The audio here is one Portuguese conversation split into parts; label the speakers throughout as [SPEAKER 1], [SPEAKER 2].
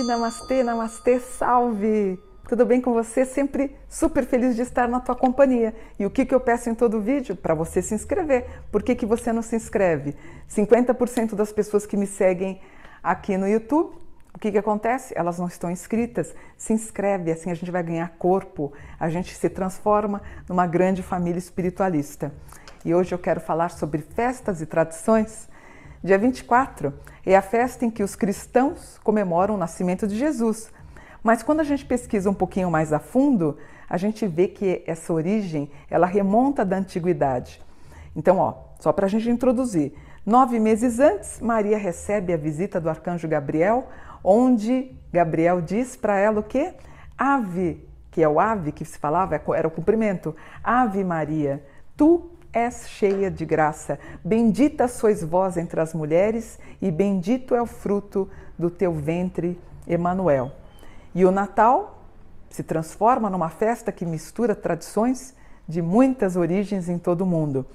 [SPEAKER 1] Namastê, namastê, salve! Tudo bem com você? Sempre super feliz de estar na tua companhia. E o que, que eu peço em todo vídeo? Para você se inscrever. Por que, que você não se inscreve? 50% das pessoas que me seguem aqui no YouTube, o que, que acontece? Elas não estão inscritas. Se inscreve, assim a gente vai ganhar corpo, a gente se transforma numa grande família espiritualista. E hoje eu quero falar sobre festas e tradições. Dia 24 é a festa em que os cristãos comemoram o nascimento de Jesus. Mas quando a gente pesquisa um pouquinho mais a fundo, a gente vê que essa origem ela remonta da antiguidade. Então, ó, só para a gente introduzir, nove meses antes, Maria recebe a visita do arcanjo Gabriel, onde Gabriel diz para ela o quê? Ave, que é o ave que se falava, era o cumprimento. Ave Maria, tu és cheia de graça. Bendita sois vós entre as mulheres, e bendito é o fruto do teu ventre, Emanuel. E o Natal se transforma numa festa que mistura tradições de muitas origens em todo o mundo.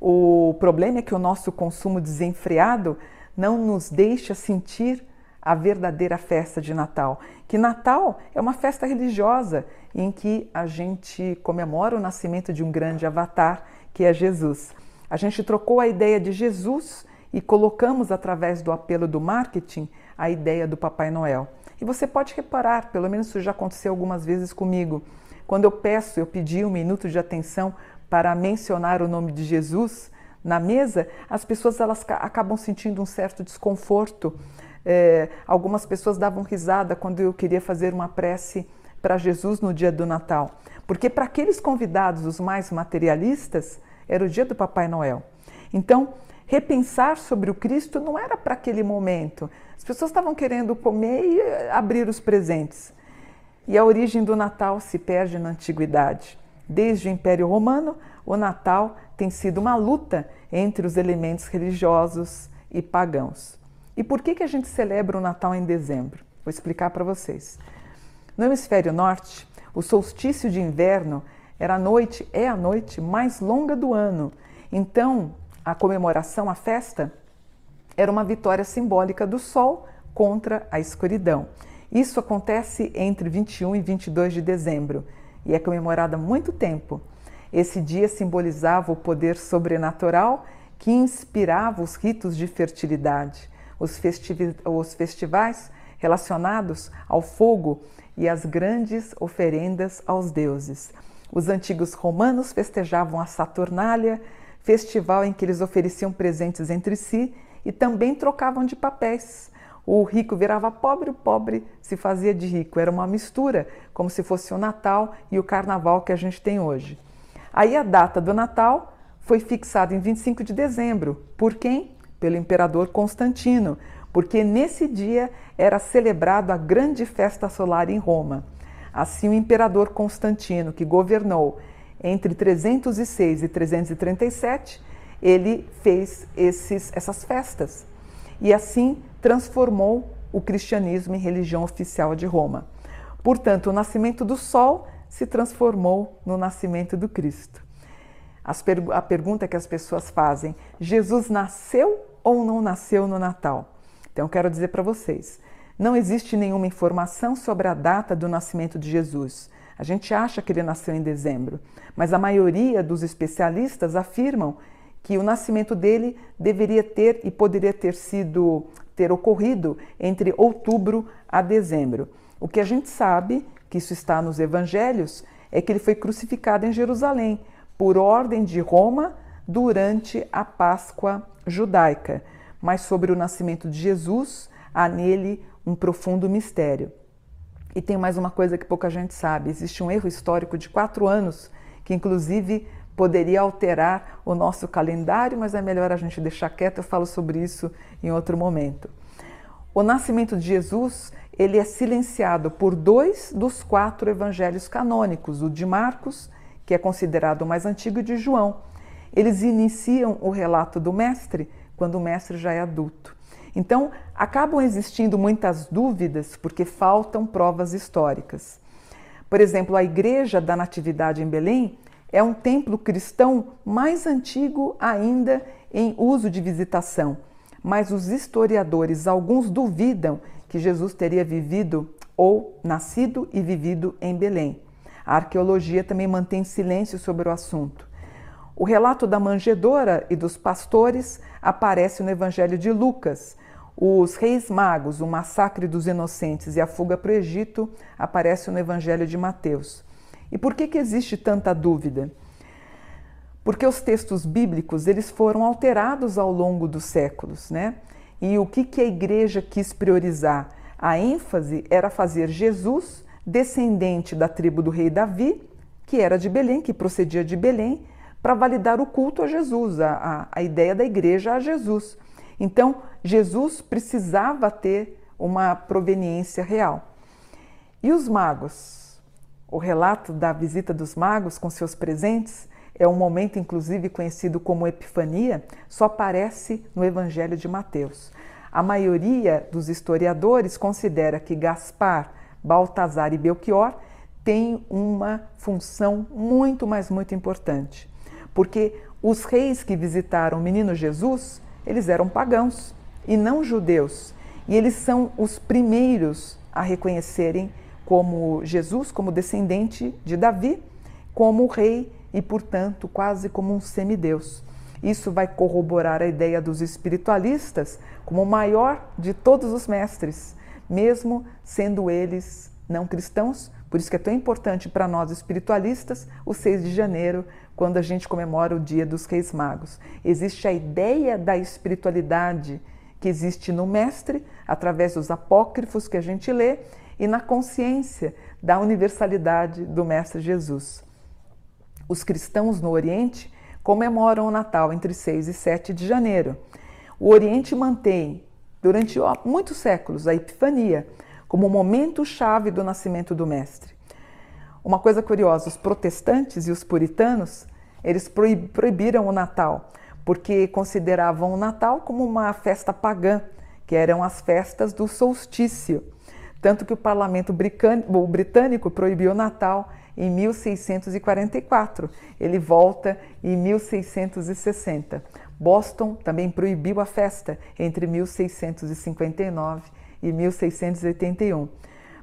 [SPEAKER 1] O problema é que o nosso consumo desenfreado não nos deixa sentir a verdadeira festa de Natal. Que Natal é uma festa religiosa em que a gente comemora o nascimento de um grande avatar que é Jesus. A gente trocou a ideia de Jesus e colocamos através do apelo do marketing a ideia do Papai Noel. E você pode reparar, pelo menos isso já aconteceu algumas vezes comigo, quando eu peço, eu pedi um minuto de atenção para mencionar o nome de Jesus na mesa, as pessoas elas acabam sentindo um certo desconforto. É, algumas pessoas davam risada quando eu queria fazer uma prece para Jesus no dia do Natal. Porque para aqueles convidados, os mais materialistas, era o dia do Papai Noel. Então, repensar sobre o Cristo não era para aquele momento. As pessoas estavam querendo comer e abrir os presentes. E a origem do Natal se perde na antiguidade. Desde o Império Romano, o Natal tem sido uma luta entre os elementos religiosos e pagãos. E por que, que a gente celebra o Natal em dezembro? Vou explicar para vocês. No hemisfério norte, o solstício de inverno era a noite, é a noite mais longa do ano. Então, a comemoração, a festa, era uma vitória simbólica do sol contra a escuridão. Isso acontece entre 21 e 22 de dezembro e é comemorado há muito tempo. Esse dia simbolizava o poder sobrenatural que inspirava os ritos de fertilidade. Os, os festivais relacionados ao fogo e as grandes oferendas aos deuses. Os antigos romanos festejavam a Saturnália, festival em que eles ofereciam presentes entre si e também trocavam de papéis. O rico virava pobre, o pobre se fazia de rico. Era uma mistura, como se fosse o Natal e o Carnaval que a gente tem hoje. Aí a data do Natal foi fixada em 25 de dezembro. Por quem? Pelo imperador Constantino, porque nesse dia era celebrado a grande festa solar em Roma. Assim, o imperador Constantino, que governou entre 306 e 337, ele fez esses, essas festas e assim transformou o cristianismo em religião oficial de Roma. Portanto, o nascimento do sol se transformou no nascimento do Cristo. a pergunta que as pessoas fazem: Jesus nasceu ou não nasceu no Natal? Então, quero dizer para vocês: não existe nenhuma informação sobre a data do nascimento de Jesus. A gente acha que ele nasceu em dezembro, mas a maioria dos especialistas afirmam que o nascimento dele deveria ter e poderia ter sido ter ocorrido entre outubro a dezembro. O que a gente sabe, que isso está nos evangelhos, é que ele foi crucificado em Jerusalém por ordem de Roma durante a Páscoa judaica mas sobre o nascimento de Jesus há nele um profundo mistério. E tem mais uma coisa que pouca gente sabe: existe um erro histórico de quatro anos que, inclusive, poderia alterar o nosso calendário, mas é melhor a gente deixar quieto. Eu falo sobre isso em outro momento. O nascimento de Jesus ele é silenciado por dois dos quatro evangelhos canônicos, o de Marcos, que é considerado o mais antigo, e de João. Eles iniciam o relato do Mestre quando o mestre já é adulto. Então, acabam existindo muitas dúvidas porque faltam provas históricas. Por exemplo, a Igreja da Natividade em Belém é um templo cristão mais antigo ainda em uso de visitação, mas os historiadores, alguns duvidam que Jesus teria vivido ou nascido e vivido em Belém. A arqueologia também mantém silêncio sobre o assunto. O relato da manjedora e dos pastores aparece no Evangelho de Lucas. Os reis magos, o massacre dos inocentes e a fuga para o Egito aparecem no Evangelho de Mateus. E por que, que existe tanta dúvida? Porque os textos bíblicos eles foram alterados ao longo dos séculos, né? E o que, que a igreja quis priorizar? A ênfase era fazer Jesus descendente da tribo do rei Davi, que era de Belém, que procedia de Belém, para validar o culto a Jesus, a, a, ideia da igreja a Jesus. Então, Jesus precisava ter uma proveniência real. E os magos? O relato da visita dos magos com seus presentes é um momento, inclusive, conhecido como Epifania, só aparece no Evangelho de Mateus. A maioria dos historiadores considera que Gaspar, Baltazar e Belchior têm uma função muito, mas muito importante porque os reis que visitaram o menino Jesus, eles eram pagãos e não judeus. E eles são os primeiros a reconhecerem como Jesus, como descendente de Davi, como rei e, portanto, quase como um semideus. Isso vai corroborar a ideia dos espiritualistas como o maior de todos os mestres, mesmo sendo eles não cristãos. Por isso que é tão importante para nós espiritualistas o 6 de janeiro, quando a gente comemora o Dia dos Reis Magos. Existe a ideia da espiritualidade que existe no Mestre, através dos apócrifos que a gente lê, e na consciência da universalidade do Mestre Jesus. Os cristãos no Oriente comemoram o Natal entre 6 e 7 de janeiro. O Oriente mantém, durante muitos séculos, a Epifania como o momento chave do nascimento do Mestre. Uma coisa curiosa, os protestantes e os puritanos, eles proibiram o Natal, porque consideravam o Natal como uma festa pagã, que eram as festas do solstício. Tanto que o parlamento britânico proibiu o Natal em 1644. Ele volta em 1660. Boston também proibiu a festa entre 1659 e 1681.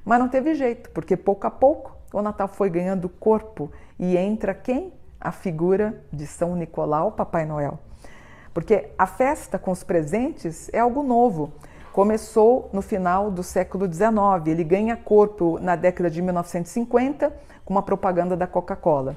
[SPEAKER 1] Mas não teve jeito, porque pouco a pouco o Natal foi ganhando corpo e entra quem? A figura de São Nicolau, Papai Noel. Porque a festa com os presentes é algo novo. Começou no final do século XIX, ele ganha corpo na década de 1950 com uma propaganda da Coca-Cola.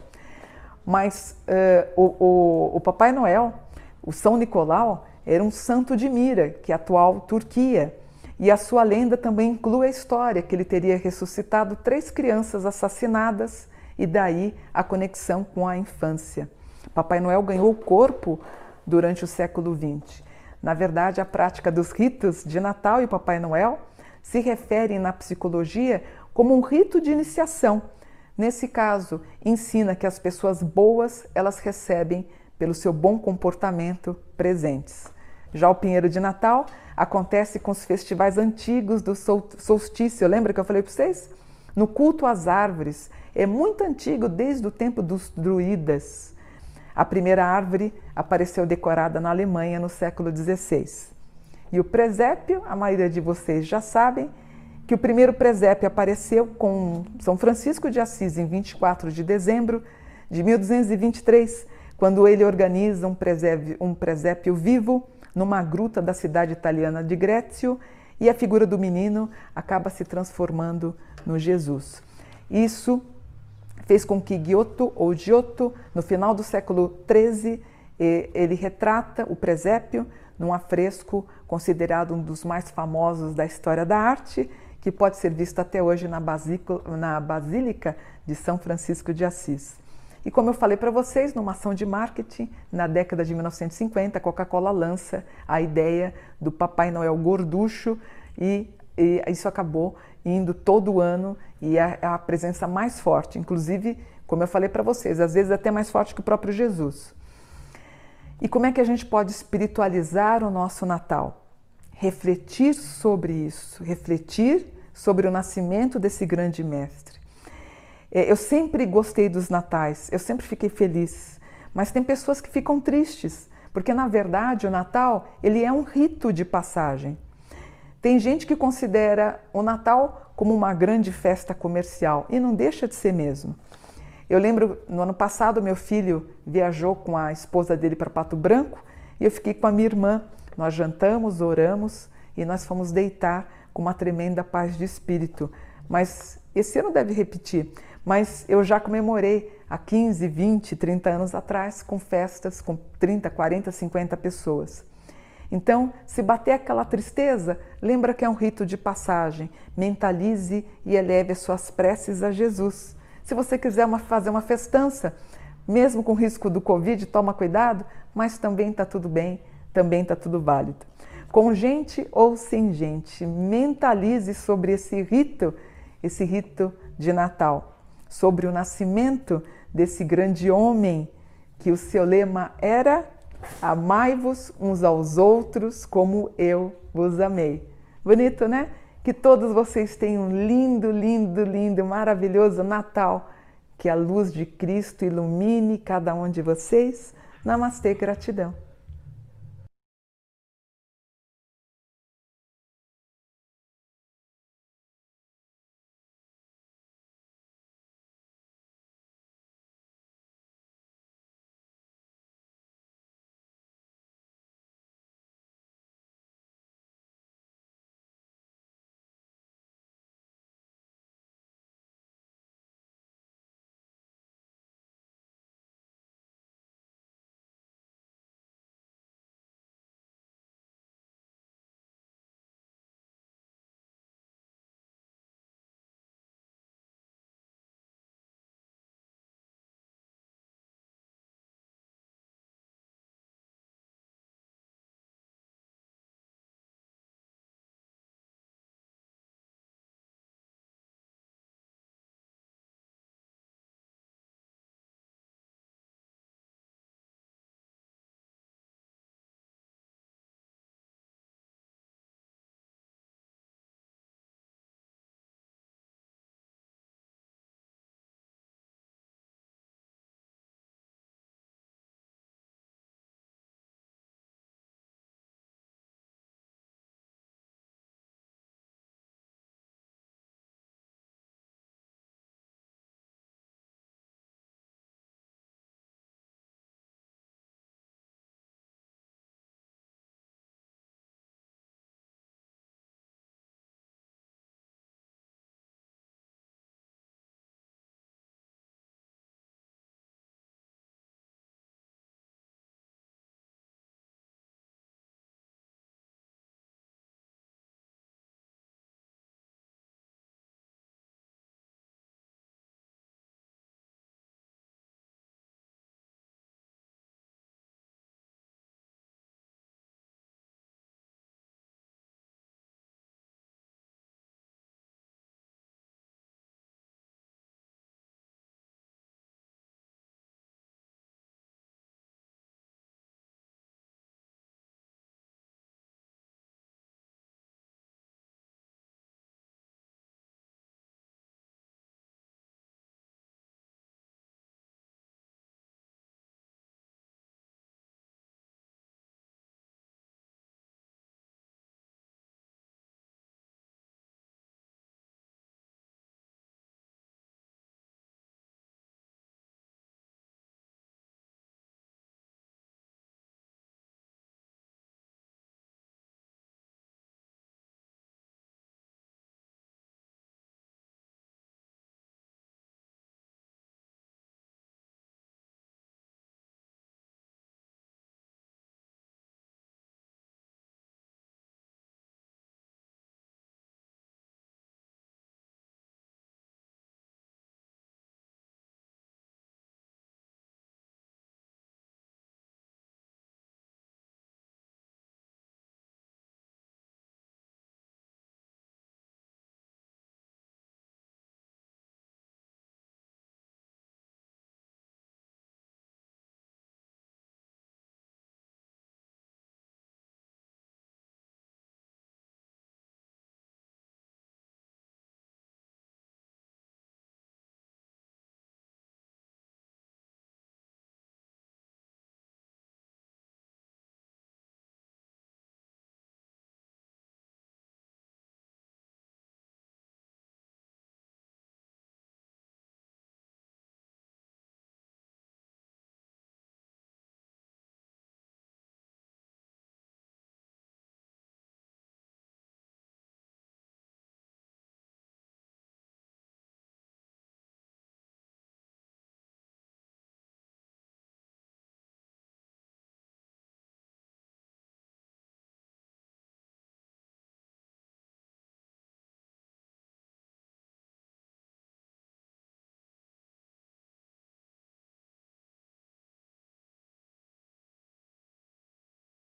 [SPEAKER 1] Mas uh, o, o, o Papai Noel, o São Nicolau, era um santo de Mira, que é a atual Turquia. E a sua lenda também inclui a história que ele teria ressuscitado três crianças assassinadas e daí a conexão com a infância. Papai Noel ganhou corpo durante o século XX. Na verdade, a prática dos ritos de Natal e Papai Noel se referem na psicologia como um rito de iniciação. Nesse caso, ensina que as pessoas boas elas recebem pelo seu bom comportamento presentes. Já o Pinheiro de Natal acontece com os festivais antigos do solstício. Lembra que eu falei para vocês? No culto às árvores. É muito antigo, desde o tempo dos druidas. A primeira árvore apareceu decorada na Alemanha no século XVI. E o presépio, a maioria de vocês já sabem, que o primeiro presépio apareceu com São Francisco de Assis em 24 de dezembro de 1223, quando ele organiza um presépio, um presépio vivo numa gruta da cidade italiana de Grécio e a figura do menino acaba se transformando no Jesus. Isso fez com que Giotto ou Giotto, no final do século XIII, ele retrata o presépio num afresco considerado um dos mais famosos da história da arte, que pode ser visto até hoje na, Basílica de São Francisco de Assis. E como eu falei para vocês, numa ação de marketing, na década de 1950, a Coca-Cola lança a ideia do Papai Noel gorducho e, e isso acabou indo todo ano e é a presença mais forte. Inclusive, como eu falei para vocês, às vezes até mais forte que o próprio Jesus. E como é que a gente pode espiritualizar o nosso Natal? Refletir sobre isso, refletir sobre o nascimento desse grande mestre. É, eu sempre gostei dos natais, eu sempre fiquei feliz, mas tem pessoas que ficam tristes, porque na verdade o Natal ele é um rito de passagem. Tem gente que considera o Natal como uma grande festa comercial e não deixa de ser mesmo. Eu lembro no ano passado meu filho viajou com a esposa dele para Pato Branco e eu fiquei com a minha irmã. Nós jantamos, oramos e nós fomos deitar com uma tremenda paz de espírito. Mas esse ano deve repetir. Mas eu já comemorei há 15, 20, 30 anos atrás com festas com 30, 40, 50 pessoas. Então, se bater aquela tristeza, lembra que é um rito de passagem. Mentalize e eleve as suas preces a Jesus. Se você quiser uma, fazer uma festança, mesmo com risco do Covid, toma cuidado, mas também está tudo bem, também está tudo válido. Com gente ou sem gente, mentalize sobre esse rito, esse rito de Natal, sobre o nascimento desse grande homem que o seu lema era Amai-vos uns aos outros como eu vos amei. Bonito, né? Que todos vocês tenham um lindo, lindo, lindo, maravilhoso Natal. Que a luz de Cristo ilumine cada um de vocês. Namastê, gratidão.